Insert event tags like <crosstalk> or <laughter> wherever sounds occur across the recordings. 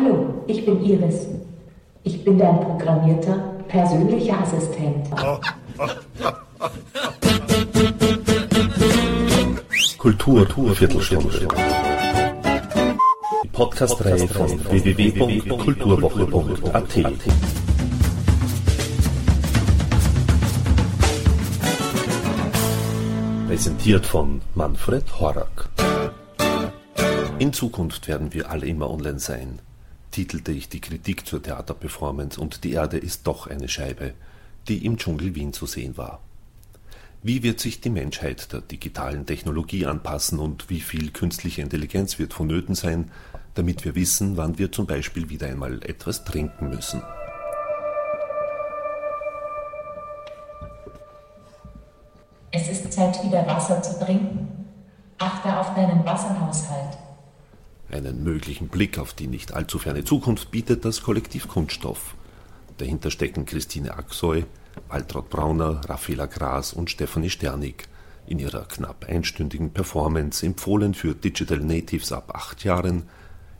Hallo, ich bin Iris. Ich bin dein programmierter, persönlicher Assistent. Kultur, Kultur Viertelstunde. Die Podcast-Reihe von www.kulturwoche.at. Präsentiert von Manfred Horak. In Zukunft werden wir alle immer online sein, titelte ich die Kritik zur Theaterperformance und die Erde ist doch eine Scheibe, die im Dschungel Wien zu sehen war. Wie wird sich die Menschheit der digitalen Technologie anpassen und wie viel künstliche Intelligenz wird vonnöten sein, damit wir wissen, wann wir zum Beispiel wieder einmal etwas trinken müssen? Es ist Zeit, wieder Wasser zu trinken. Achte auf deinen Wasserhaushalt. Einen möglichen Blick auf die nicht allzu ferne Zukunft bietet das Kollektiv Kunststoff. Dahinter stecken Christine Axoy, Waltraud Brauner, Raffaela Gras und Stefanie Sternig in ihrer knapp einstündigen Performance empfohlen für Digital Natives ab acht Jahren,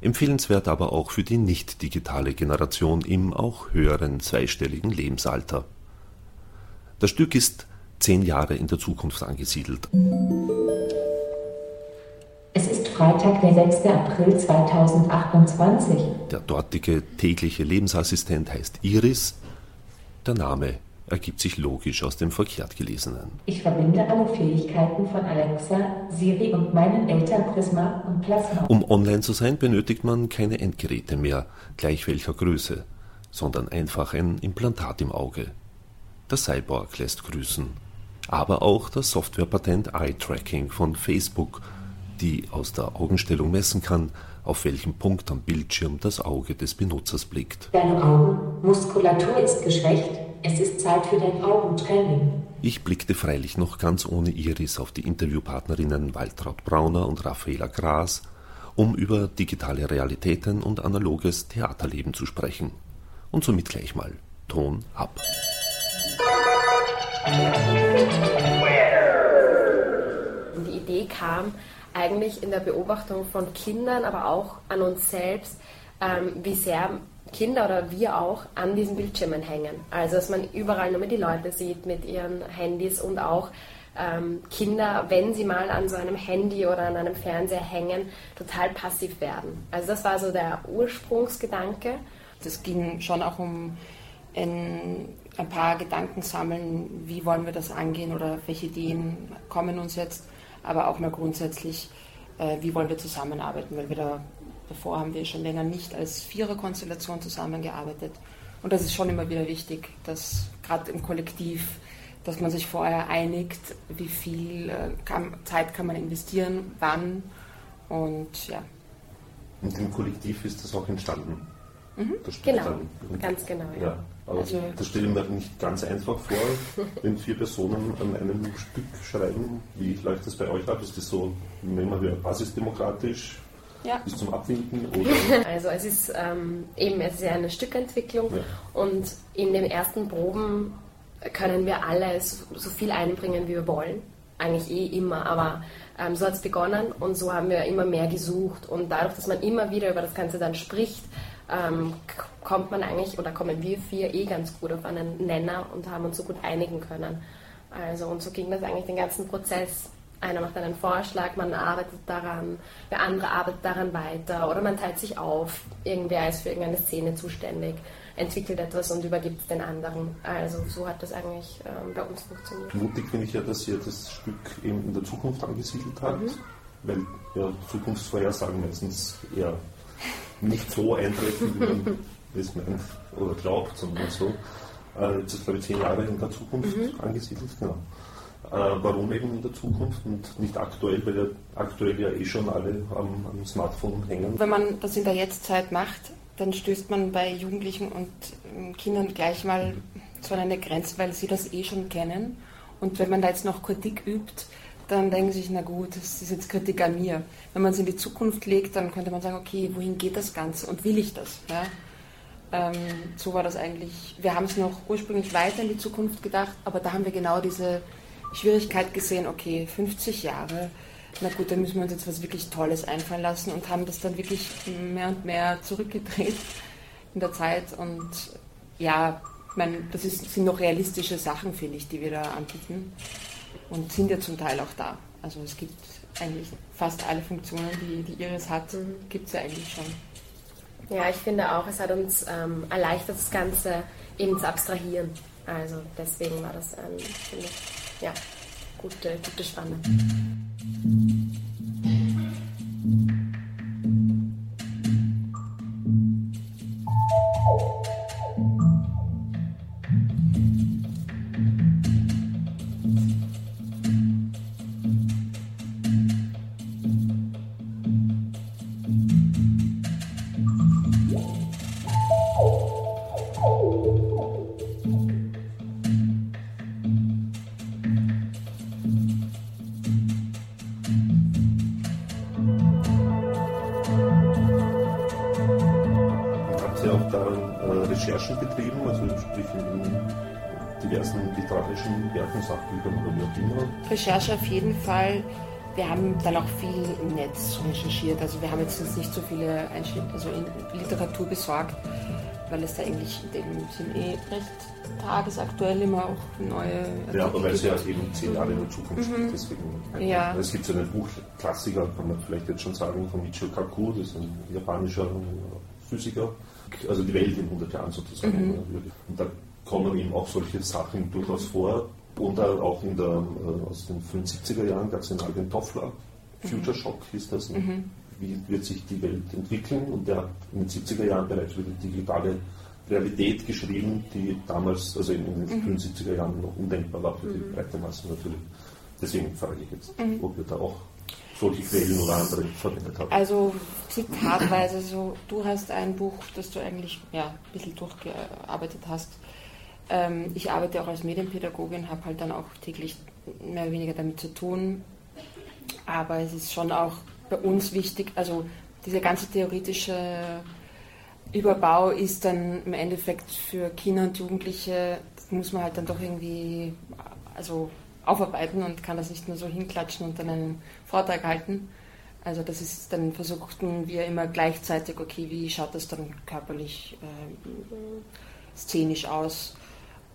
empfehlenswert aber auch für die nicht digitale Generation im auch höheren zweistelligen Lebensalter. Das Stück ist zehn Jahre in der Zukunft angesiedelt. Freitag, der 6. April 2028. Der dortige tägliche Lebensassistent heißt Iris. Der Name ergibt sich logisch aus dem verkehrt gelesenen. Ich verbinde alle Fähigkeiten von Alexa, Siri und meinen Eltern Prisma und Plasma. Um online zu sein, benötigt man keine Endgeräte mehr, gleich welcher Größe, sondern einfach ein Implantat im Auge. Der Cyborg lässt grüßen. Aber auch das Softwarepatent Eye-Tracking von Facebook, die aus der Augenstellung messen kann, auf welchem Punkt am Bildschirm das Auge des Benutzers blickt. Deine Augenmuskulatur ist geschwächt. Es ist Zeit für dein Augentraining. Ich blickte freilich noch ganz ohne Iris auf die Interviewpartnerinnen Waltraud Brauner und Raffaela Gras, um über digitale Realitäten und analoges Theaterleben zu sprechen. Und somit gleich mal Ton ab. Die Idee kam eigentlich in der Beobachtung von Kindern, aber auch an uns selbst, ähm, wie sehr Kinder oder wir auch an diesen Bildschirmen hängen. Also dass man überall nur mehr die Leute sieht mit ihren Handys und auch ähm, Kinder, wenn sie mal an so einem Handy oder an einem Fernseher hängen, total passiv werden. Also das war so der Ursprungsgedanke. Das ging schon auch um ein, ein paar Gedanken sammeln, wie wollen wir das angehen oder welche Ideen kommen uns jetzt, aber auch mal grundsätzlich, äh, wie wollen wir zusammenarbeiten, weil wir da Davor haben wir schon länger nicht als Viererkonstellation zusammengearbeitet. Und das ist schon immer wieder wichtig, dass gerade im Kollektiv, dass man sich vorher einigt, wie viel äh, kann, Zeit kann man investieren, wann und ja. Und im Kollektiv ist das auch entstanden. Mhm. genau, dann. ganz genau. Ja. ja. Aber also, das stelle ich mir nicht ganz einfach vor, <laughs> wenn vier Personen an einem Stück schreiben. Wie läuft das bei euch ab? Ist das so, nennen wir basisdemokratisch, ja. bis zum Abwinken? <laughs> Oder? Also es ist ähm, eben es ist ja eine Stückentwicklung ja. und in den ersten Proben können wir alles so viel einbringen, wie wir wollen. Eigentlich eh immer, aber ähm, so hat es begonnen und so haben wir immer mehr gesucht. Und dadurch, dass man immer wieder über das Ganze dann spricht, ähm, kommt man eigentlich oder kommen wir vier eh ganz gut auf einen Nenner und haben uns so gut einigen können. Also und so ging das eigentlich den ganzen Prozess einer macht einen Vorschlag, man arbeitet daran, der andere arbeitet daran weiter oder man teilt sich auf, irgendwer ist für irgendeine Szene zuständig, entwickelt etwas und übergibt es den anderen. Also so hat das eigentlich ähm, bei uns funktioniert. Mutig finde ich ja, dass ihr das Stück eben in der Zukunft angesiedelt habt, mhm. weil ja, Zukunftsvorhersagen meistens eher nicht so eintreffen, wie man <laughs> es meint oder glaubt, sondern so. Äh, jetzt ist glaube ich zehn Jahre in der Zukunft mhm. angesiedelt, genau. Äh, warum eben in der Zukunft und nicht aktuell, weil ja aktuell ja eh schon alle am, am Smartphone hängen. Wenn man das in der Jetztzeit macht, dann stößt man bei Jugendlichen und ähm, Kindern gleich mal zu einer Grenze, weil sie das eh schon kennen. Und wenn man da jetzt noch Kritik übt, dann denken sie sich, na gut, das ist jetzt Kritik an mir. Wenn man es in die Zukunft legt, dann könnte man sagen, okay, wohin geht das Ganze und will ich das? Ja? Ähm, so war das eigentlich. Wir haben es noch ursprünglich weiter in die Zukunft gedacht, aber da haben wir genau diese Schwierigkeit gesehen, okay, 50 Jahre, na gut, dann müssen wir uns jetzt was wirklich Tolles einfallen lassen und haben das dann wirklich mehr und mehr zurückgedreht in der Zeit. Und ja, ich das ist, sind noch realistische Sachen, finde ich, die wir da anbieten und sind ja zum Teil auch da. Also es gibt eigentlich fast alle Funktionen, die, die Iris hat, mhm. gibt es ja eigentlich schon. Ja, ich finde auch, es hat uns ähm, erleichtert, das Ganze eben zu abstrahieren. Also deswegen war das, ähm, finde ich, ja, gute, gute Spanne. Sachbüchern oder wie auch immer? Recherche auf jeden Fall. Wir haben dann auch viel im Netz recherchiert. Also wir haben jetzt nicht so viele Einschnitte, also Literatur besorgt, weil es da eigentlich in dem Sinn eh recht tagesaktuell immer auch neue. Artikel ja, aber weil es ja eben zehn Jahre in der Zukunft mhm. Deswegen, ja. Es gibt so einen Buchklassiker, kann man vielleicht jetzt schon sagen, von Michio Kaku, das ist ein japanischer Physiker. Also die Welt in 100 Jahren sozusagen. Mhm. Und da kommen eben auch solche Sachen durchaus vor, oder auch in der, äh, aus den 75er Jahren gab es den Alvin Toffler, Future mhm. Shock hieß das. Mhm. Wie wird sich die Welt entwickeln? Und der hat in den 70er Jahren bereits über die digitale Realität geschrieben, die damals, also in den mhm. 70er Jahren noch undenkbar war für die mhm. breite Masse natürlich. Deswegen frage ich jetzt, mhm. ob ihr da auch solche Quellen oder andere verwendet habt. Also zitatweise so, du hast ein Buch, das du eigentlich ja, ein bisschen durchgearbeitet hast, ähm, ich arbeite auch als Medienpädagogin, habe halt dann auch täglich mehr oder weniger damit zu tun. Aber es ist schon auch bei uns wichtig, also dieser ganze theoretische Überbau ist dann im Endeffekt für Kinder und Jugendliche, muss man halt dann doch irgendwie also aufarbeiten und kann das nicht nur so hinklatschen und dann einen Vortrag halten. Also das ist, dann versuchten wir immer gleichzeitig, okay, wie schaut das dann körperlich, äh, szenisch aus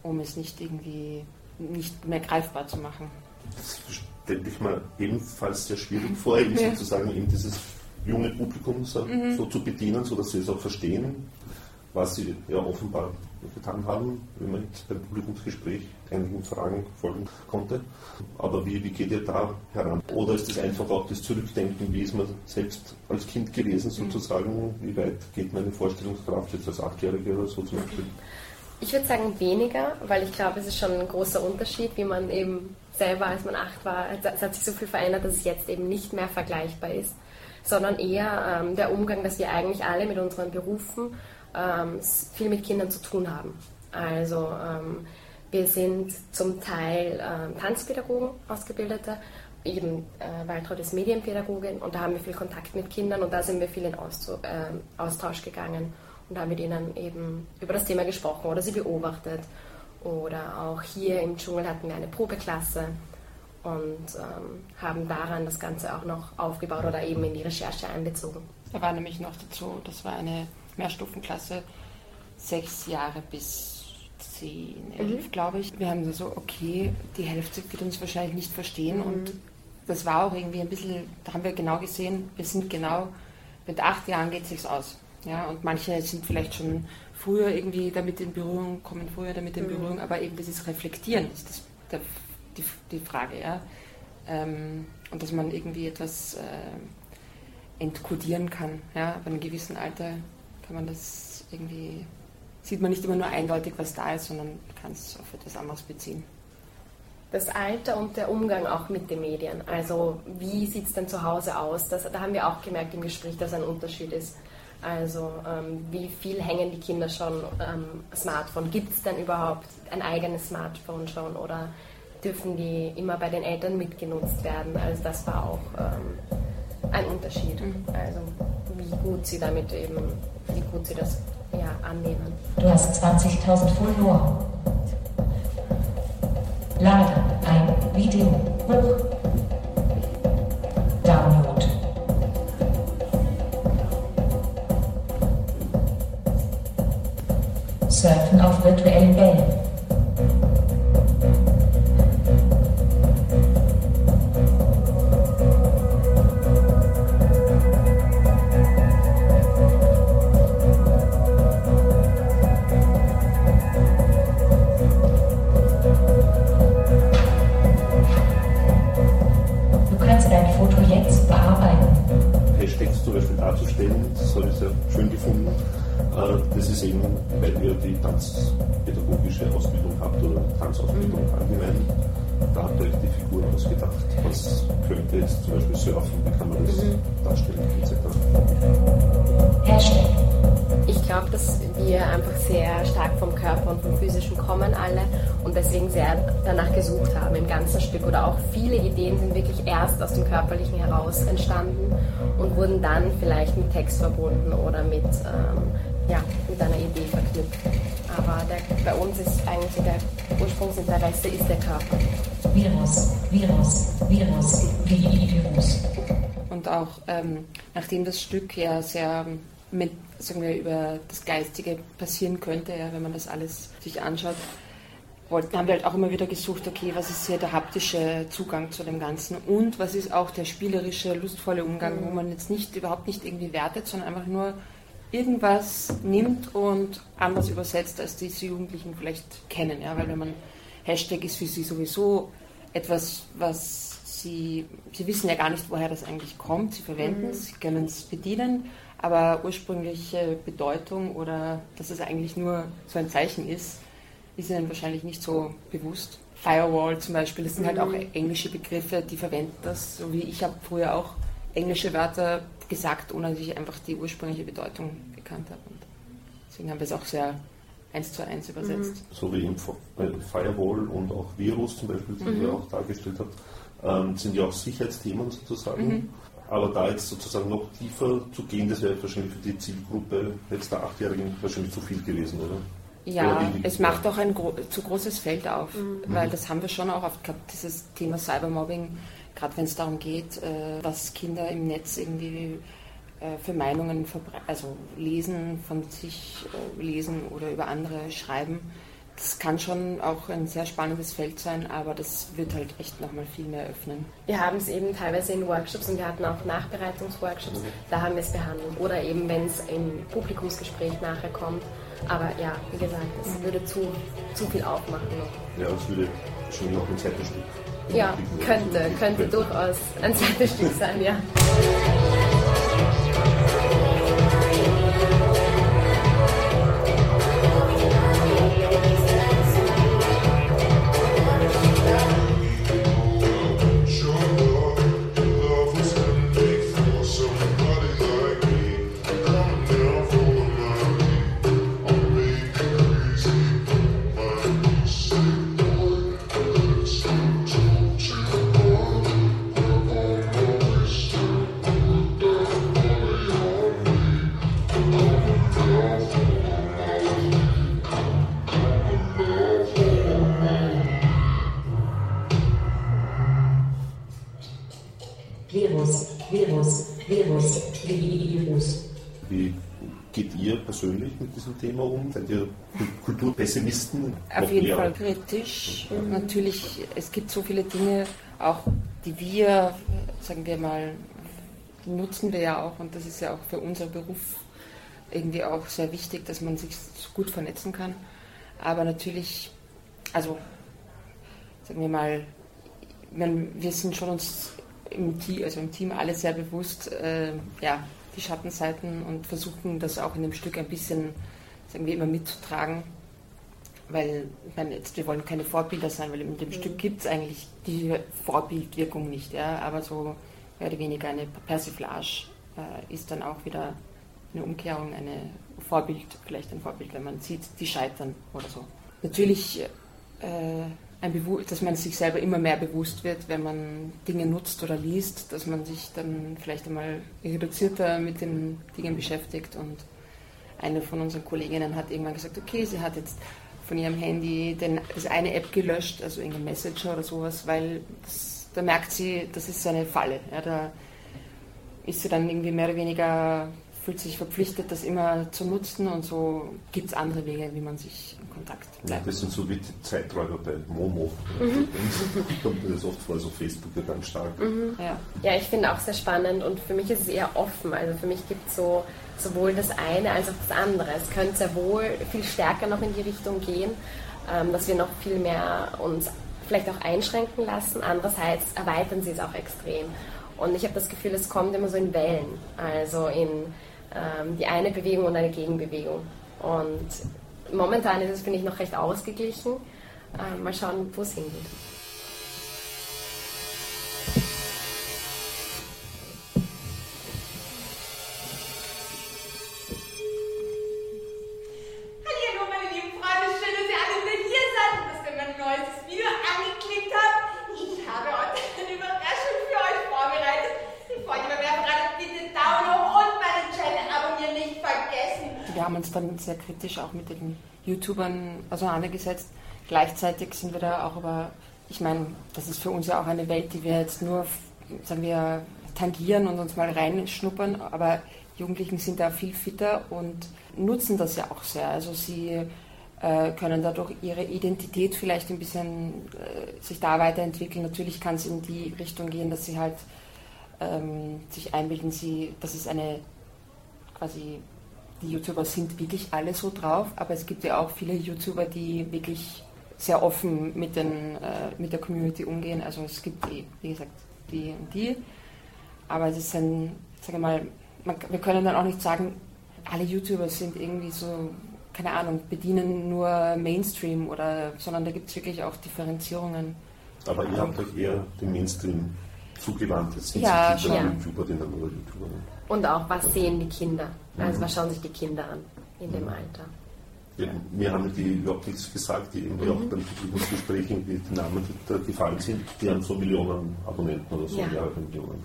um es nicht irgendwie nicht mehr greifbar zu machen. Das stelle ich mir ebenfalls sehr schwierig vor, eben ja. sozusagen eben dieses junge Publikum so, mhm. so, zu bedienen, sodass sie es auch verstehen, was sie ja offenbar getan haben, wenn man beim Publikumsgespräch einigen Fragen folgen konnte. Aber wie, wie geht ihr da heran? Oder ist es einfach auch das Zurückdenken, wie ist man selbst als Kind gewesen sozusagen? Wie weit geht meine Vorstellungskraft jetzt als Achtjährige oder so zum Beispiel? Ich würde sagen weniger, weil ich glaube, es ist schon ein großer Unterschied, wie man eben selber, als man acht war, es hat sich so viel verändert, dass es jetzt eben nicht mehr vergleichbar ist, sondern eher ähm, der Umgang, dass wir eigentlich alle mit unseren Berufen ähm, viel mit Kindern zu tun haben. Also ähm, wir sind zum Teil ähm, Tanzpädagogen, Ausgebildete, eben äh, Waltraud ist Medienpädagogin und da haben wir viel Kontakt mit Kindern und da sind wir viel in ähm, Austausch gegangen und haben mit ihnen eben über das Thema gesprochen oder sie beobachtet. Oder auch hier im Dschungel hatten wir eine Probeklasse und ähm, haben daran das Ganze auch noch aufgebaut oder eben in die Recherche einbezogen. Da war nämlich noch dazu, das war eine Mehrstufenklasse, sechs Jahre bis zehn, elf, mhm. glaube ich. Wir haben so, okay, die Hälfte wird uns wahrscheinlich nicht verstehen mhm. und das war auch irgendwie ein bisschen, da haben wir genau gesehen, wir sind genau, mit acht Jahren geht es sich aus. Ja, und manche sind vielleicht schon früher irgendwie damit in Berührung, kommen früher damit in mhm. Berührung, aber eben dieses Reflektieren ist das, der, die, die Frage, ja. Ähm, und dass man irgendwie etwas äh, entkodieren kann. Ja, bei einem gewissen Alter kann man das irgendwie, sieht man nicht immer nur eindeutig, was da ist, sondern kann es auf etwas anderes beziehen. Das Alter und der Umgang auch mit den Medien. Also wie sieht es denn zu Hause aus? Das, da haben wir auch gemerkt im Gespräch, dass ein Unterschied ist. Also ähm, wie viel hängen die Kinder schon am Smartphone? Gibt es denn überhaupt ein eigenes Smartphone schon oder dürfen die immer bei den Eltern mitgenutzt werden? Also das war auch ähm, ein Unterschied. Mhm. Also wie gut sie damit eben, wie gut sie das ja, annehmen. Du hast 20.000 Follower. Lade ein Video hoch. Surfen auf virtuellen Wellen. Jetzt zum Beispiel surfen, wie kann man das darstellen, etc. Hashtag. Ich glaube, dass wir einfach sehr stark vom Körper und vom Physischen kommen alle und deswegen sehr danach gesucht haben im ganzen Stück oder auch viele Ideen sind wirklich erst aus dem Körperlichen heraus entstanden und wurden dann vielleicht mit Text verbunden oder mit, ähm, ja, mit einer Idee verknüpft. Aber der, bei uns ist eigentlich der Ursprungsinteresse ist der Körper. Virus, Virus, Virus, Virus. Und auch ähm, nachdem das Stück ja sehr mit, sagen wir, über das Geistige passieren könnte, ja, wenn man das alles sich anschaut, wollten, haben wir halt auch immer wieder gesucht, okay, was ist hier der haptische Zugang zu dem Ganzen und was ist auch der spielerische, lustvolle Umgang, wo man jetzt nicht überhaupt nicht irgendwie wertet, sondern einfach nur irgendwas nimmt und anders übersetzt, als diese Jugendlichen vielleicht kennen. Ja? Weil wenn man Hashtag ist für sie sowieso etwas, was sie, sie wissen ja gar nicht, woher das eigentlich kommt. Sie verwenden es, sie können es bedienen, aber ursprüngliche Bedeutung oder dass es eigentlich nur so ein Zeichen ist, ist ihnen wahrscheinlich nicht so bewusst. Firewall zum Beispiel, das sind halt auch englische Begriffe, die verwenden das, so wie ich habe früher auch englische Wörter gesagt, ohne dass ich einfach die ursprüngliche Bedeutung gekannt habe. Und deswegen haben wir es auch sehr eins zu eins übersetzt. So wie im äh, Firewall und auch Virus zum Beispiel, die ihr auch dargestellt habt, ähm, sind ja auch Sicherheitsthemen sozusagen. Aber da jetzt sozusagen noch tiefer zu gehen, das wäre wahrscheinlich für die Zielgruppe jetzt der Achtjährigen wahrscheinlich zu viel gewesen, oder? Ja, es macht auch ein gro zu großes Feld auf, weil das haben wir schon auch oft gehabt, dieses Thema Cybermobbing, gerade wenn es darum geht, äh, was Kinder im Netz irgendwie für Meinungen also lesen, von sich äh, lesen oder über andere schreiben. Das kann schon auch ein sehr spannendes Feld sein, aber das wird halt echt nochmal viel mehr öffnen. Wir haben es eben teilweise in Workshops und wir hatten auch Nachbereitungsworkshops, da haben wir es behandelt. Oder eben, wenn es im Publikumsgespräch nachher kommt. Aber ja, wie gesagt, es würde zu, zu viel aufmachen noch. Ja, das würde wahrscheinlich auch ein zweites Stück. Ja, könnte, könnte durchaus ein zweites Stück sein, ja. Virus, Virus, Virus, Virus. Wie geht ihr persönlich mit diesem Thema um? Seid ihr Kulturpessimisten? Auf jeden mehr? Fall kritisch. Natürlich, es gibt so viele Dinge, auch die wir, sagen wir mal, nutzen wir ja auch und das ist ja auch für unseren Beruf irgendwie auch sehr wichtig, dass man sich so gut vernetzen kann. Aber natürlich, also sagen wir mal, wir sind schon uns im Team, also im Team alle sehr bewusst, äh, ja, die Schattenseiten und versuchen das auch in dem Stück ein bisschen, sagen wir immer, mitzutragen. Weil, ich meine, jetzt, wir wollen keine Vorbilder sein, weil in dem Stück gibt es eigentlich die Vorbildwirkung nicht, ja, aber so mehr oder weniger eine Persiflage äh, ist dann auch wieder eine Umkehrung, eine Vorbild, vielleicht ein Vorbild, wenn man sieht, die scheitern oder so. Natürlich, äh, dass man sich selber immer mehr bewusst wird, wenn man Dinge nutzt oder liest, dass man sich dann vielleicht einmal reduzierter mit den Dingen beschäftigt. Und eine von unseren Kolleginnen hat irgendwann gesagt, okay, sie hat jetzt von ihrem Handy den, das eine App gelöscht, also irgendein Messenger oder sowas, weil das, da merkt sie, das ist so eine Falle. Ja, da ist sie dann irgendwie mehr oder weniger fühlt sich verpflichtet, das immer zu nutzen und so gibt es andere Wege, wie man sich in Kontakt bleibt. Ja, das sind so wie die Zeiträuber bei Momo. Mhm. kommt mir das oft vor, so Facebook ja ganz stark. Mhm. Ja. ja, ich finde auch sehr spannend und für mich ist es eher offen. Also für mich gibt es so sowohl das eine als auch das andere. Es könnte sehr wohl viel stärker noch in die Richtung gehen, ähm, dass wir noch viel mehr uns vielleicht auch einschränken lassen. Andererseits erweitern sie es auch extrem. Und ich habe das Gefühl, es kommt immer so in Wellen, also in ähm, die eine Bewegung und eine Gegenbewegung. Und momentan ist es, finde ich, noch recht ausgeglichen. Ähm, mal schauen, wo es hingeht. Kritisch auch mit den YouTubern auseinandergesetzt. Gleichzeitig sind wir da auch über, ich meine, das ist für uns ja auch eine Welt, die wir jetzt nur, sagen wir, tangieren und uns mal reinschnuppern, aber Jugendlichen sind da viel fitter und nutzen das ja auch sehr. Also sie äh, können dadurch ihre Identität vielleicht ein bisschen äh, sich da weiterentwickeln. Natürlich kann es in die Richtung gehen, dass sie halt ähm, sich einbilden, sie, das ist eine quasi die YouTuber sind wirklich alle so drauf, aber es gibt ja auch viele YouTuber, die wirklich sehr offen mit, den, äh, mit der Community umgehen. Also es gibt, die, wie gesagt, die und die, aber es ist ein, sage mal, man, wir können dann auch nicht sagen, alle YouTuber sind irgendwie so, keine Ahnung, bedienen nur Mainstream oder, sondern da gibt es wirklich auch Differenzierungen. Aber ihr habt euch eher dem Mainstream zugewandt, jetzt sind ja, Sie YouTuber, die nur YouTuber. Und auch, was sehen die Kinder? Also was schauen sich die Kinder an in dem Alter? Ja, mir haben die überhaupt nichts gesagt, die irgendwie mhm. auch beim Publikumsgespräch irgendwie die Namen, die da gefallen sind, die haben so Millionen Abonnenten oder so, ja. mehrere Millionen.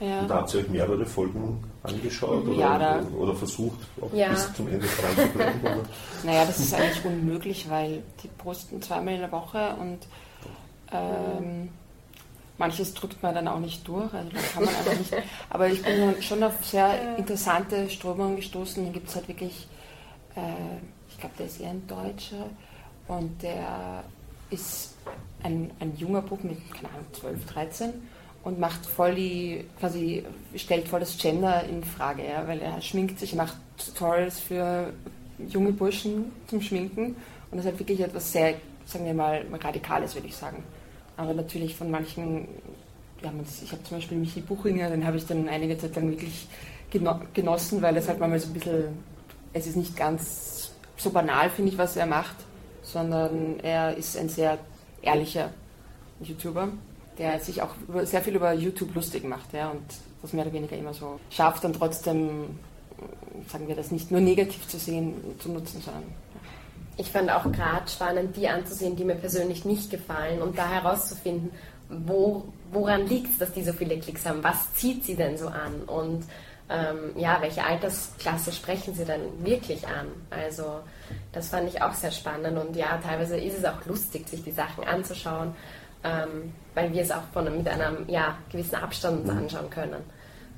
Ja. Und da habt ihr euch mehrere Folgen angeschaut oder, ja, oder, versucht, auch ja. bis zum Ende dran zu bleiben? Naja, das ist eigentlich unmöglich, weil die posten zweimal in der Woche und ähm, Manches drückt man dann auch nicht durch, also da kann man einfach nicht. Aber ich bin schon auf sehr interessante Strömungen gestoßen. Da gibt es halt wirklich, äh, ich glaube, der ist eher ein Deutscher und der ist ein, ein junger Bub mit, keine Ahnung, 12, 13 und macht voll die, quasi stellt voll das Gender in Frage, ja, weil er schminkt sich, macht Tutorials für junge Burschen zum Schminken und das ist halt wirklich etwas sehr, sagen wir mal, Radikales, würde ich sagen. Aber natürlich von manchen, ja, ich habe zum Beispiel Michi Buchinger, den habe ich dann einige Zeit lang wirklich genossen, weil es halt manchmal so ein bisschen, es ist nicht ganz so banal, finde ich, was er macht, sondern er ist ein sehr ehrlicher YouTuber, der sich auch sehr viel über YouTube lustig macht, ja, und das mehr oder weniger immer so schafft, dann trotzdem, sagen wir das, nicht nur negativ zu sehen, zu nutzen, sondern ich fand auch gerade spannend, die anzusehen, die mir persönlich nicht gefallen und da herauszufinden, wo, woran liegt es, dass die so viele Klicks haben? Was zieht sie denn so an? Und ähm, ja, welche Altersklasse sprechen sie dann wirklich an? Also das fand ich auch sehr spannend und ja, teilweise ist es auch lustig, sich die Sachen anzuschauen, ähm, weil wir es auch von, mit einem ja, gewissen Abstand uns anschauen können,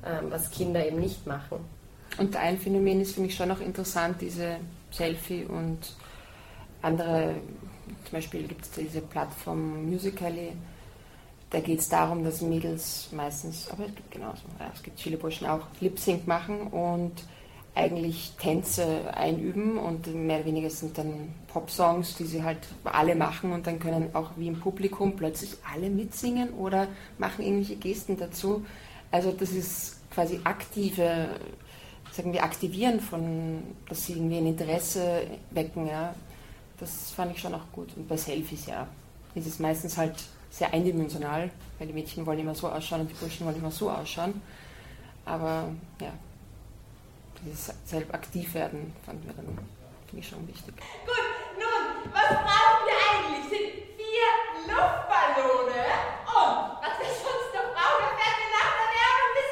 ähm, was Kinder eben nicht machen. Und ein Phänomen ist für mich schon auch interessant, diese Selfie- und andere, zum Beispiel gibt es diese Plattform Musical.ly, da geht es darum, dass Mädels meistens, aber es gibt genauso, es gibt viele Burschen auch, Lip-Sync machen und eigentlich Tänze einüben und mehr oder weniger sind dann Pop-Songs, die sie halt alle machen und dann können auch wie im Publikum plötzlich alle mitsingen oder machen irgendwelche Gesten dazu. Also das ist quasi aktive, sagen wir, Aktivieren von, dass sie irgendwie ein Interesse wecken, ja, das fand ich schon auch gut. Und bei Selfies, ja, ist es meistens halt sehr eindimensional, weil die Mädchen wollen immer so ausschauen und die Burschen wollen immer so ausschauen. Aber ja, dieses selbst aktiv werden fanden wir dann finde ich schon wichtig. Gut, nun, was brauchen wir eigentlich? Sind vier Luftballone und was wir sonst noch brauchen, erfährt ihr nach der Werbung. Bis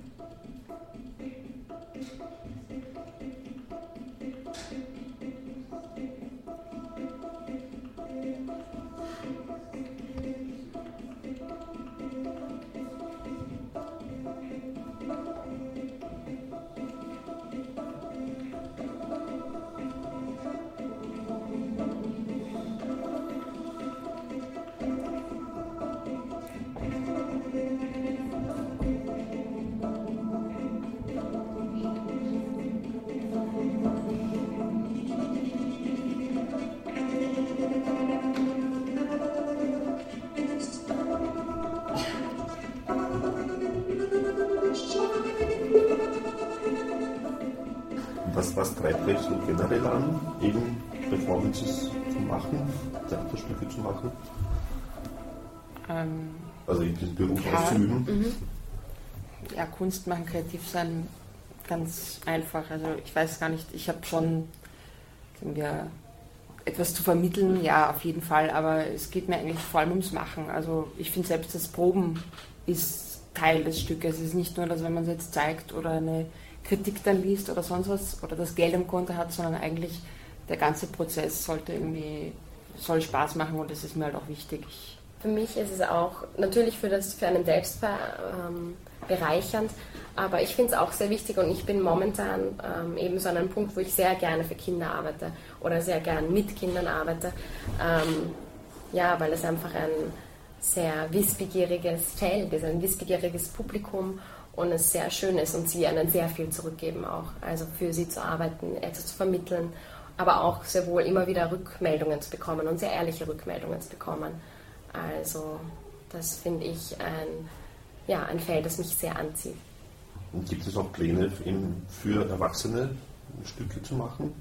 Theaterstücke zu machen? Ähm, Also eben diesen Beruf Ja. auszuüben? mhm. ja, Kunst machen, kreativ sein, ganz einfach. Also ich weiß gar nicht, ich habe schon sagen wir, etwas zu vermitteln, ja, auf jeden Fall, aber es geht mir eigentlich vor allem ums Machen. Also ich finde selbst das Proben ist Teil des Stückes. Es ist nicht nur, dass wenn man es jetzt zeigt oder eine Kritik dann liest oder sonst was oder das Geld im Konto hat, sondern eigentlich der ganze Prozess sollte irgendwie, soll Spaß machen und das ist mir halt auch wichtig. Ich, Für mich ist es auch natürlich für, das, für einen selbst ähm, bereichernd, aber ich finde es auch sehr wichtig und ich bin momentan ähm, eben so an einem Punkt, wo ich sehr gerne für Kinder arbeite oder sehr gern mit Kindern arbeite. Ähm, ja, weil es einfach ein sehr wissbegieriges Feld ist, ein wissbegieriges Publikum und es sehr schön ist und sie einen sehr viel zurückgeben auch. Also für sie zu arbeiten, etwas zu vermitteln, aber auch sehr wohl immer wieder Rückmeldungen zu bekommen und sehr ehrliche Rückmeldungen zu bekommen. Also das finde ich ein, ja, ein Feld, das mich sehr anzieht. Und gibt es auch Pläne für Erwachsene Stücke zu machen?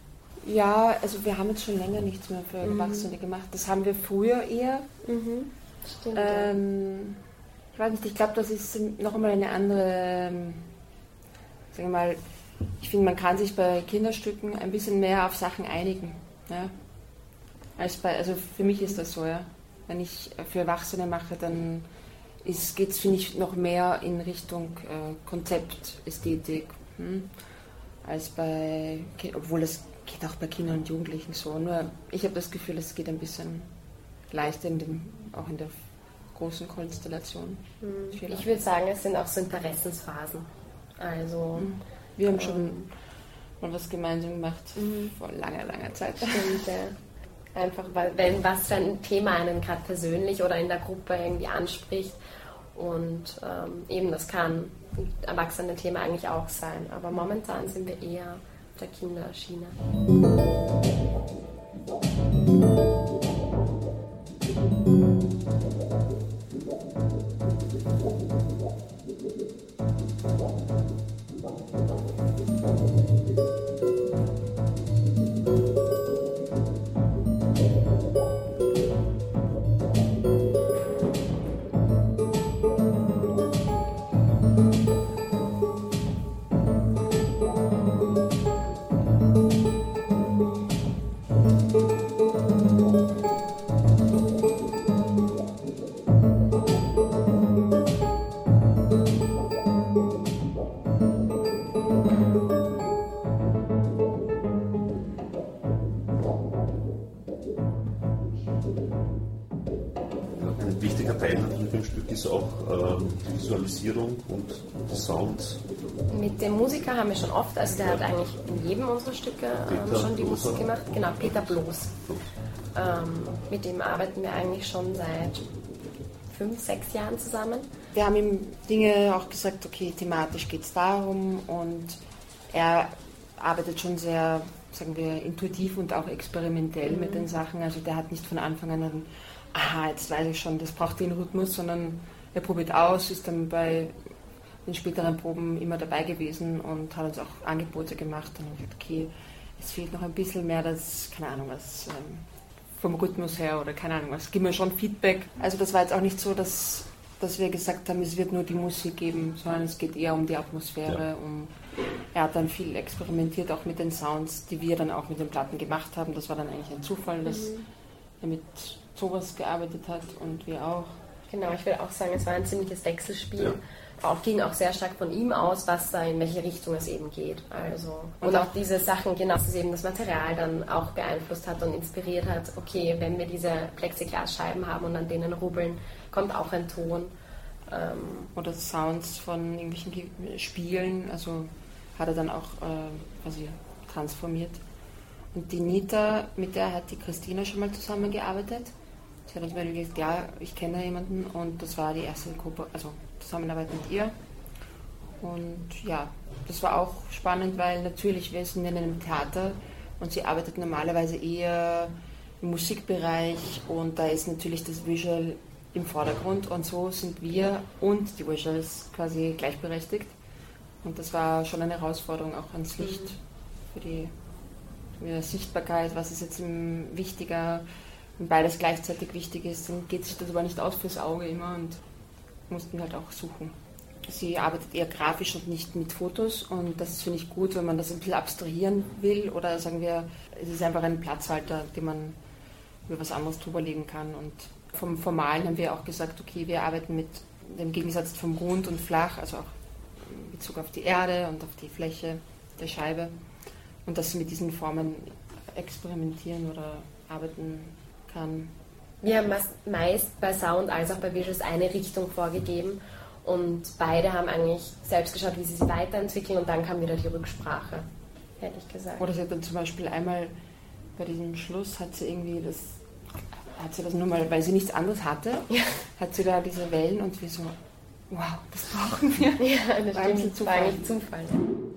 ja, also wir haben jetzt schon länger nichts mehr für Mhm. Erwachsene gemacht. Das haben wir früher eher. Stimmt. Ähm, ich weiß nicht, ich glaube, das ist noch einmal eine andere, ähm, sagen wir mal, ich finde, man kann sich bei Kinderstücken ein bisschen mehr auf Sachen einigen. Ja? Als bei, also für mich ist das so, ja. Wenn ich für Erwachsene mache, dann geht es, finde ich, noch mehr in Richtung äh, Konzept, Ästhetik, hm? als bei, obwohl das geht auch bei Kindern und Jugendlichen so. Nur ich habe das Gefühl, es geht ein bisschen leichter in dem, auch in der großen Konstellation. Vielleicht. ich würde sagen, es sind auch so Interessensphasen. Also Wir haben schon mal was gemeinsam gemacht vor langer, langer Zeit. stimmt, ja. <laughs> einfach, weil, wenn was für ein Thema einen gerade persönlich oder in der Gruppe irgendwie anspricht. Und ähm, eben, das kann ein Erwachsene-Thema eigentlich auch sein. Aber momentan sind wir eher auf der Kinderschiene. Ein ist auch ähm, die Visualisierung und der Sound. Mit dem Musiker haben wir schon oft, also der hat eigentlich in jedem unserer Stücke ähm, Peter schon die. Musik gemacht. Genau, Peter Bloß. Ähm, mit dem arbeiten wir eigentlich schon seit fünf, sechs Jahren zusammen. Wir haben ihm Dinge auch gesagt, okay, thematisch geht es darum und er arbeitet schon sehr, sagen wir, intuitiv und auch experimentell mit den Sachen. Also der hat nicht von Anfang an einen, aha, jetzt weiß ich schon, das braucht den Rhythmus, sondern er probiert aus, ist dann bei den späteren Proben immer dabei gewesen und hat uns auch Angebote gemacht und hat gesagt, okay, es fehlt noch ein bisschen mehr das, keine Ahnung, was ähm, vom Rhythmus her oder keine Ahnung was, gib mir schon Feedback. Also das war jetzt auch nicht so, dass, dass wir gesagt haben, es wird nur die Musik geben, sondern es geht eher um die Atmosphäre, Ja. um er hat dann viel experimentiert, auch mit den Sounds, die wir dann auch mit den Platten gemacht haben. Das war dann eigentlich ein Zufall, dass er mit sowas gearbeitet hat und wir auch. Genau, ich würde auch sagen, es war ein ziemliches Wechselspiel. Ja. Auch ging auch sehr stark von ihm aus, was da in welche Richtung es eben geht. Also und auch diese Sachen, genau, dass es eben das Material dann auch beeinflusst hat und inspiriert hat. Okay, wenn wir diese Plexiglasscheiben haben und an denen rubbeln, kommt auch ein Ton. Ähm, Oder Sounds von irgendwelchen Ge- Spielen, also hat er dann auch äh, quasi transformiert. Und die Nita, mit der hat die Christina schon mal zusammengearbeitet. Sie hat uns mal gesagt, ja, ich kenne jemanden und das war die erste Gruppe, also Zusammenarbeit mit ihr. Und ja, das war auch spannend, weil natürlich, wir sind in einem Theater und sie arbeitet normalerweise eher im Musikbereich und da ist natürlich das Visual im Vordergrund und so sind wir und die Visuals quasi gleichberechtigt. Und das war schon eine Herausforderung, auch ans Licht für die, für die Sichtbarkeit, was ist jetzt wichtiger, wenn beides gleichzeitig wichtig ist, dann geht sich das aber nicht aus fürs Auge immer und mussten halt auch suchen. Sie arbeitet eher grafisch und nicht mit Fotos und das finde ich gut, wenn man das ein bisschen abstrahieren will oder sagen wir, es ist einfach ein Platzhalter, den man über was anderes drüberlegen kann und vom Formalen haben wir auch gesagt, okay, wir arbeiten mit dem Gegensatz vom Rund und Flach, also auch in Bezug auf die Erde und auf die Fläche der Scheibe und dass sie mit diesen Formen experimentieren oder arbeiten kann. Wir haben meist bei Sound als auch bei Visuals eine Richtung vorgegeben und beide haben eigentlich selbst geschaut, wie sie sich weiterentwickeln und dann kam wieder die Rücksprache, hätte ich gesagt. Oder sie hat dann zum Beispiel einmal bei diesem Schluss hat sie irgendwie das hat sie das nur mal, weil sie nichts anderes hatte, ja. hat sie da diese Wellen und wir so, wow, das brauchen wir. Ja, das war stimmt. Zufall. War eigentlich Zufall. Ja.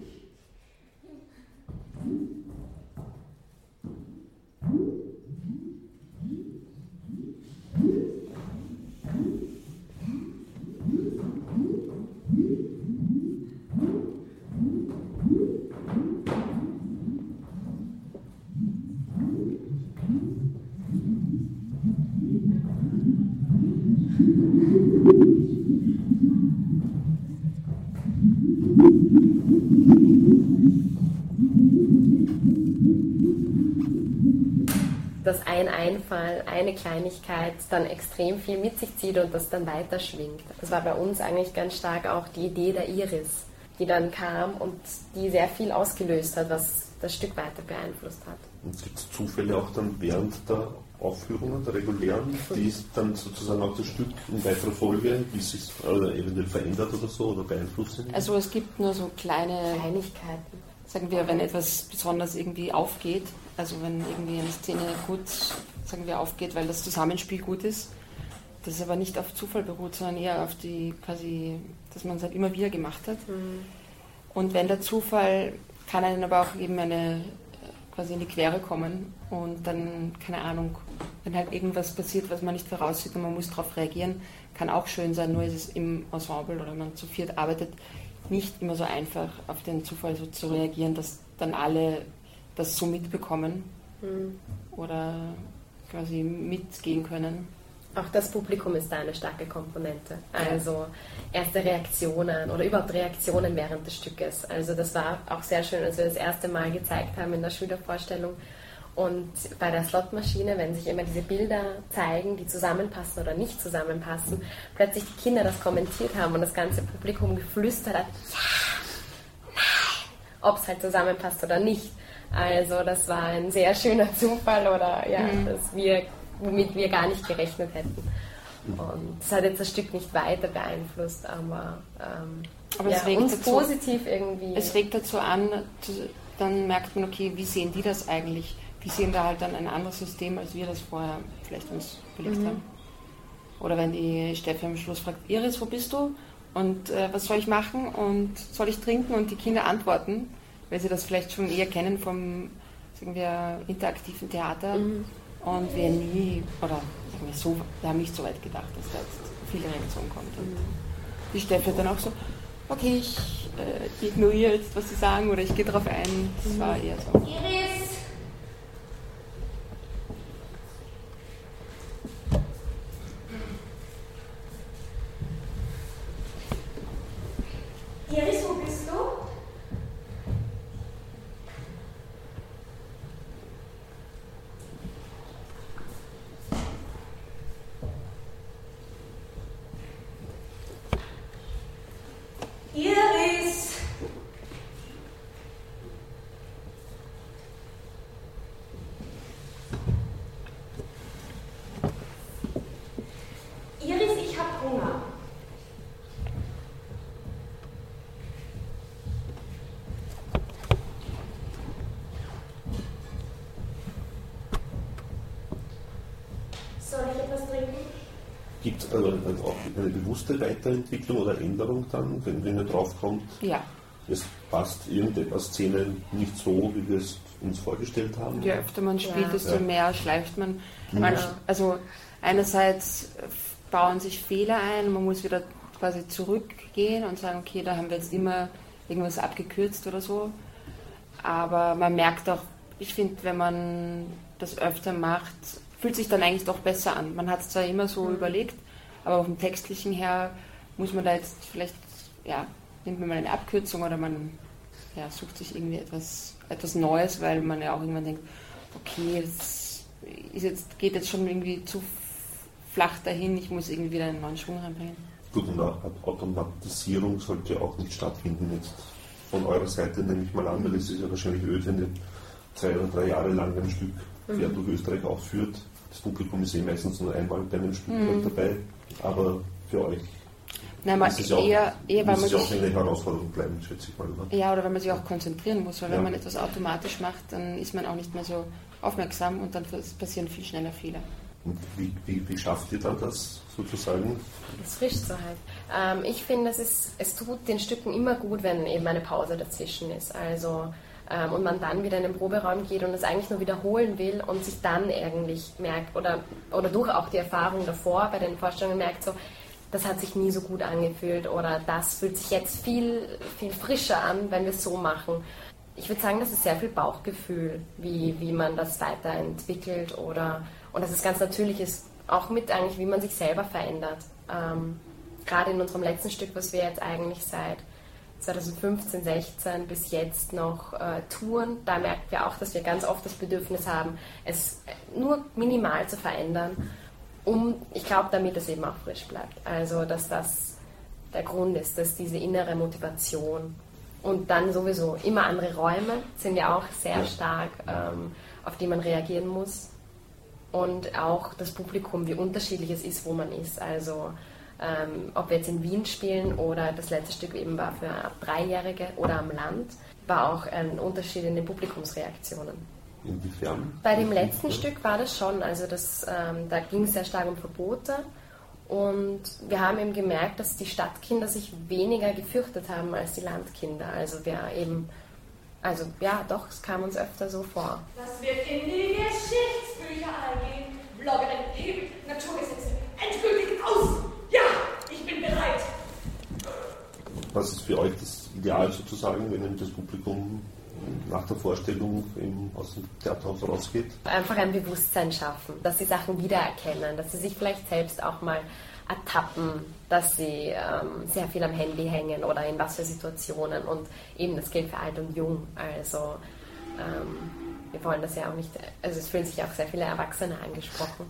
Dass ein Einfall, eine Kleinigkeit dann extrem viel mit sich zieht und das dann weiter schwingt. Das war bei uns eigentlich ganz stark auch die Idee der Iris, die dann kam und die sehr viel ausgelöst hat, was das Stück weiter beeinflusst hat. Und gibt es Zufälle auch dann während der Aufführungen, der regulären, die dann sozusagen auch das Stück in weiterer Folge, wie es sich oder eventuell verändert oder so oder beeinflussen? Also es gibt nur so kleine Kleinigkeiten. Sagen wir, wenn etwas besonders irgendwie aufgeht, also wenn irgendwie eine Szene gut, sagen wir, aufgeht, weil das Zusammenspiel gut ist, das aber nicht auf Zufall beruht, sondern eher auf die quasi, dass man es halt immer wieder gemacht hat. Mhm. Und wenn der Zufall kann einen aber auch eben eine quasi in die Quere kommen und dann, keine Ahnung, wenn halt irgendwas passiert, was man nicht voraussieht und man muss darauf reagieren, kann auch schön sein, nur ist es im Ensemble oder wenn man zu viert arbeitet, nicht immer so einfach auf den Zufall so zu reagieren, dass dann alle das so mitbekommen mhm. oder quasi mitgehen können. Auch das Publikum ist da eine starke Komponente. Also erste Reaktionen oder überhaupt Reaktionen während des Stückes. Also das war auch sehr schön, als wir das erste Mal gezeigt haben in der Schülervorstellung. Und bei der Slotmaschine, wenn sich immer diese Bilder zeigen, die zusammenpassen oder nicht zusammenpassen, plötzlich die Kinder das kommentiert haben und das ganze Publikum geflüstert hat, ja, nein, ob es halt zusammenpasst oder nicht. Also das war ein sehr schöner Zufall oder ja, mhm. dass wir womit wir gar nicht gerechnet hätten. Und das hat jetzt das Stück nicht weiter beeinflusst, aber, ähm, aber ja, es regt uns dazu, positiv irgendwie. Es regt dazu an, dann merkt man, okay, wie sehen die das eigentlich? Die sehen da halt dann ein anderes System, als wir das vorher vielleicht uns belegt mhm. haben. Oder wenn die Steffi am Schluss fragt, Iris, wo bist du? Und äh, was soll ich machen? Und soll ich trinken? Und die Kinder antworten, weil sie das vielleicht schon eher kennen vom sagen wir, interaktiven Theater. Mhm und wir nie, oder sagen wir so, wir haben nicht so weit gedacht, dass da jetzt viele Reaktionen kommt. Und die Steffi hat dann auch so, okay, ich äh, ignoriere jetzt, was sie sagen, oder ich gehe darauf ein. Das war eher so. Iris! Iris, wo bist du? Gibt es also auch eine bewusste Weiterentwicklung oder Änderung dann, wenn, wenn ihr draufkommt? Ja. Es passt irgendeine Szene nicht so, wie wir es uns vorgestellt haben? Je öfter man spielt, ja. desto mehr schleift man. man. Also einerseits bauen sich Fehler ein, man muss wieder quasi zurückgehen und sagen, okay, da haben wir jetzt immer irgendwas abgekürzt oder so. Aber man merkt auch, ich finde, wenn man das öfter macht, fühlt sich dann eigentlich doch besser an. Man hat es zwar immer so mhm. überlegt, aber dem Textlichen her muss man da jetzt vielleicht, ja, nimmt man mal eine Abkürzung oder man ja, sucht sich irgendwie etwas, etwas Neues, weil man ja auch irgendwann denkt, okay, das ist jetzt, geht jetzt schon irgendwie zu flach dahin, ich muss irgendwie wieder einen neuen Schwung reinbringen. Gut, und Automatisierung sollte auch nicht stattfinden jetzt von eurer Seite, nehme ich mal an, weil es ist ja wahrscheinlich öd, wenn ihr zwei oder drei Jahre lang ein Stück quer mhm. durch Österreich aufführt. Das Publikum ist eh meistens nur einmal bei einem Stück mhm. dabei, aber für euch Nein, man ist ja auch, eher, eher weil man sich, auch eine Herausforderung bleiben, schätze ich mal. Oder? Ja, oder weil man sich auch konzentrieren muss, weil ja. wenn man etwas automatisch macht, dann ist man auch nicht mehr so aufmerksam und dann passieren viel schneller Fehler. Und wie, wie, wie schafft ihr dann das sozusagen? Das frisch zu halten. Ähm, ich finde, es, ist, es tut den Stücken immer gut, wenn eben eine Pause dazwischen ist. Also ähm, und man dann wieder in den Proberaum geht und es eigentlich nur wiederholen will und sich dann eigentlich merkt oder, oder durch auch die Erfahrung davor bei den Vorstellungen merkt, so, das hat sich nie so gut angefühlt oder das fühlt sich jetzt viel, viel frischer an, wenn wir es so machen. Ich würde sagen, das ist sehr viel Bauchgefühl, wie, wie man das weiterentwickelt oder und dass es ganz natürlich ist, auch mit eigentlich, wie man sich selber verändert. Ähm, gerade in unserem letzten Stück, was wir jetzt eigentlich seit 2015, 16 bis jetzt noch äh, touren, da merken wir auch, dass wir ganz oft das Bedürfnis haben, es nur minimal zu verändern um, ich glaube, damit es eben auch frisch bleibt. Also, dass das der Grund ist, dass diese innere Motivation und dann sowieso immer andere Räume sind ja auch sehr stark, ähm, auf die man reagieren muss. Und auch das Publikum, wie unterschiedlich es ist, wo man ist. Also, ähm, ob wir jetzt in Wien spielen oder das letzte Stück eben war für Dreijährige oder am Land, war auch ein Unterschied in den Publikumsreaktionen. Inwiefern? Bei dem letzten Stück war das schon. Also das, ähm, da ging es sehr stark um Verbote. Und wir haben eben gemerkt, dass die Stadtkinder sich weniger gefürchtet haben als die Landkinder. Also wir eben, also ja, doch, es kam uns öfter so vor. Das wird in die Geschichtsbücher eingehen. Bloggerin hebt Naturgesetze endgültig aus. Ja, ich bin bereit. Was ist für euch das Ideal sozusagen, wenn das Publikum nach der Vorstellung im, aus dem Theaterhaus rausgeht? Einfach ein Bewusstsein schaffen, dass sie Sachen wiedererkennen, dass sie sich vielleicht selbst auch mal ertappen, dass sie ähm, sehr viel am Handy hängen oder in was für Situationen. Und eben, das gilt für alt und jung. Also ähm, wir wollen das ja auch nicht, also es fühlen sich auch sehr viele Erwachsene angesprochen.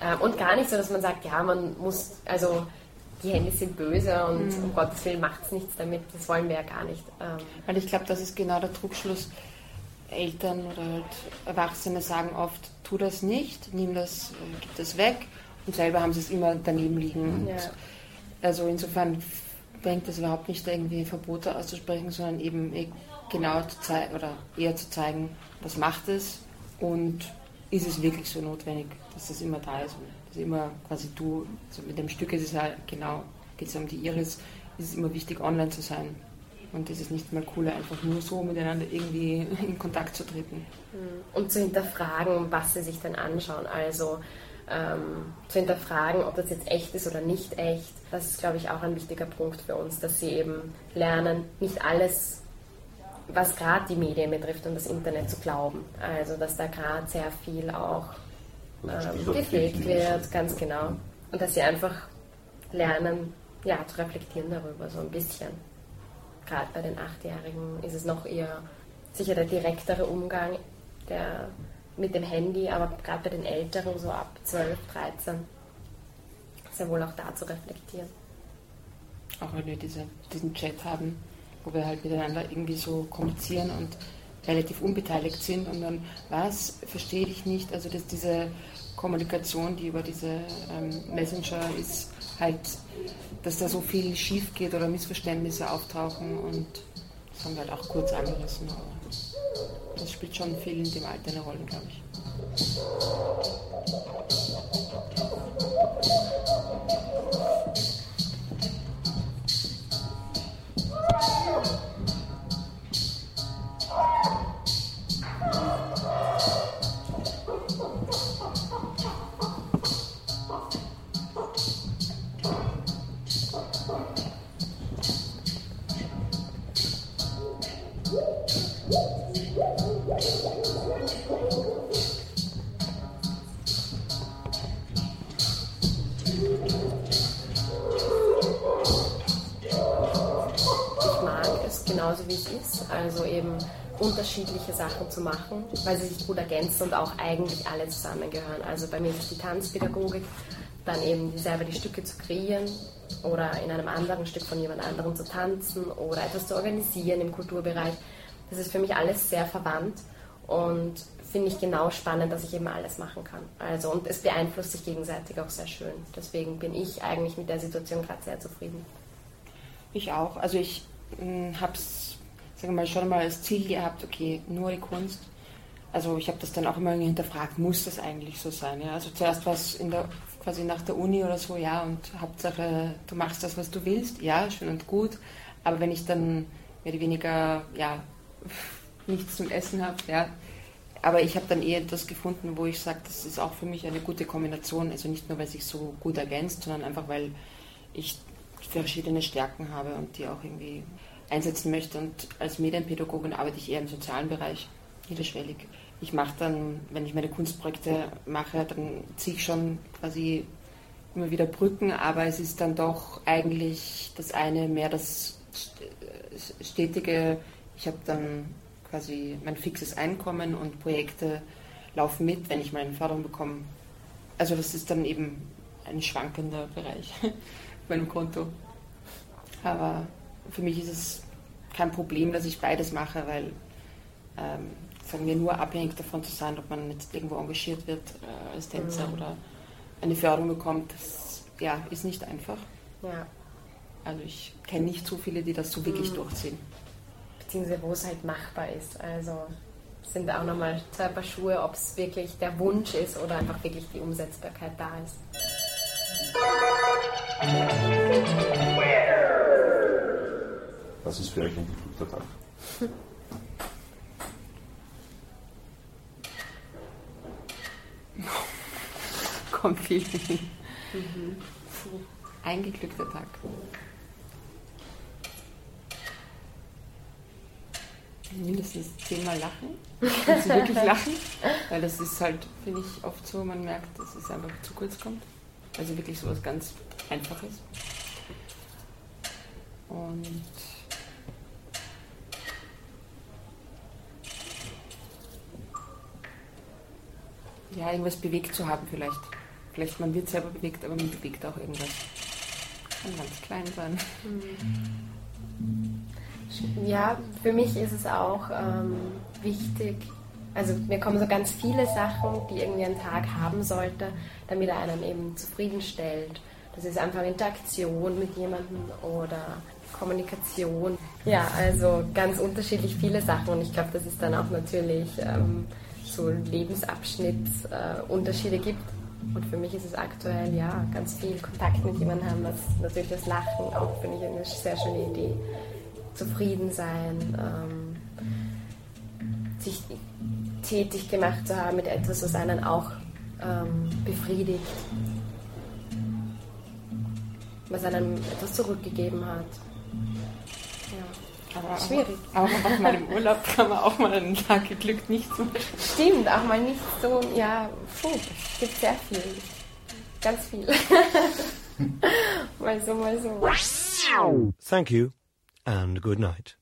Ähm, und gar nicht so, dass man sagt, ja, man muss, also die Hände sind böse und mhm. um Gottes Willen macht es nichts damit. Das wollen wir ja gar nicht. Ähm. Weil ich glaube, das ist genau der Trugschluss. Eltern oder halt Erwachsene sagen oft, tu das nicht, nimm das, äh, gib das weg und selber haben sie es immer daneben liegen. Ja. Also insofern bringt es überhaupt nicht irgendwie Verbote auszusprechen, sondern eben eh genau zu zeigen oder eher zu zeigen, was macht es und ist es wirklich so notwendig, dass das immer da ist. Also immer quasi du, also mit dem Stück ist es ja genau, geht es um die Iris, ist es immer wichtig, online zu sein. Und es ist nicht mal cooler, einfach nur so miteinander irgendwie in Kontakt zu treten. Mhm. Und zu hinterfragen, was sie sich dann anschauen. Also ähm, zu hinterfragen, ob das jetzt echt ist oder nicht echt. Das ist, glaube ich, auch ein wichtiger Punkt für uns, dass sie eben lernen, nicht alles, was gerade die Medien betrifft und das Internet zu glauben. Also, dass da gerade sehr viel auch ähm, gepflegt wird, ganz genau. Und dass sie einfach lernen, ja, zu reflektieren darüber, so ein bisschen. Gerade bei den Achtjährigen ist es noch eher sicher der direktere Umgang der, mit dem Handy, aber gerade bei den Älteren, so ab 12, 13, ist ja wohl auch da zu reflektieren. Auch wenn wir diese, diesen Chat haben, wo wir halt miteinander irgendwie so kommunizieren und relativ unbeteiligt sind und dann, was, verstehe ich nicht, also dass diese Kommunikation, die über diese ähm, Messenger ist, halt, dass da so viel schief geht oder Missverständnisse auftauchen und das haben wir halt auch kurz angerissen. Aber das spielt schon viel in dem Alter eine Rolle, glaube ich. Wie es ist. Also eben unterschiedliche Sachen zu machen, weil sie sich gut ergänzen und auch eigentlich alle zusammengehören. Also bei mir ist die Tanzpädagogik, dann eben selber die Stücke zu kreieren oder in einem anderen Stück von jemand anderem zu tanzen oder etwas zu organisieren im Kulturbereich. Das ist für mich alles sehr verwandt und finde ich genau spannend, dass ich eben alles machen kann. Also und es beeinflusst sich gegenseitig auch sehr schön. Deswegen bin ich eigentlich mit der Situation gerade sehr zufrieden. Ich auch. Also ich hm, habe es, wir mal, schon mal als Ziel gehabt, okay, nur die Kunst. Also ich habe das dann auch immer hinterfragt, muss das eigentlich so sein? Ja? Also zuerst war es in der, quasi nach der Uni oder so, ja, und Hauptsache, du machst das, was du willst, ja, schön und gut. Aber wenn ich dann mehr oder weniger, ja, nichts zum Essen habe, ja, aber ich habe dann eher etwas gefunden, wo ich sage, das ist auch für mich eine gute Kombination. Also nicht nur, weil es sich so gut ergänzt, sondern einfach, weil ich verschiedene Stärken habe und die auch irgendwie einsetzen möchte. Und als Medienpädagogin arbeite ich eher im sozialen Bereich, niederschwellig. Ich mache dann, wenn ich meine Kunstprojekte mache, dann ziehe ich schon quasi immer wieder Brücken, aber es ist dann doch eigentlich das eine mehr das stetige. Ich habe dann quasi mein fixes Einkommen und Projekte laufen mit, wenn ich meine Förderung bekomme. Also das ist dann eben ein schwankender Bereich <laughs> auf meinem Konto. Aber für mich ist es kein Problem, dass ich beides mache, weil ähm, sagen wir nur abhängig davon zu sein, ob man jetzt irgendwo engagiert wird äh, als Tänzer mhm. oder eine Förderung bekommt, das ja, ist nicht einfach. Ja. Also ich kenne nicht so viele, die das so wirklich mhm. durchziehen beziehungsweise wo es halt machbar ist. Also sind auch nochmal zwei Paar Schuhe, ob es wirklich der Wunsch ist oder einfach wirklich die Umsetzbarkeit da ist. Was ist für euch ein guter Tag? <laughs> Kommt viel hin. Ein geglückter Tag. mindestens zehnmal lachen. Also wirklich lachen. Weil das ist halt, finde ich, oft so, man merkt, dass es einfach zu kurz kommt. Also wirklich so was ganz Einfaches. Und ja, irgendwas bewegt zu haben vielleicht. Vielleicht man wird selber bewegt, aber man bewegt auch irgendwas. Kann ganz klein sein. Mhm. Ja, für mich ist es auch ähm, wichtig, also mir kommen so ganz viele Sachen, die irgendwie ein Tag haben sollte, damit er einen eben zufriedenstellt. Das ist einfach Interaktion mit jemandem oder Kommunikation. Ja, also ganz unterschiedlich viele Sachen und ich glaube, dass es dann auch natürlich ähm, so Lebensabschnittsunterschiede äh, gibt. Und für mich ist es aktuell ja ganz viel Kontakt mit jemandem haben, was natürlich das Lachen auch finde ich eine sehr schöne Idee zufrieden sein, ähm, sich tätig gemacht zu haben mit etwas, was einen auch ähm, befriedigt, was einem etwas zurückgegeben hat. Aber Schwierig. Aber auch mal im Urlaub kann man auch mal einen Tag geglückt nicht so. Stimmt, auch mal nicht so, ja, puh, es gibt sehr viel. Ganz viel. <laughs> mal so, mal so. Thank you and good night.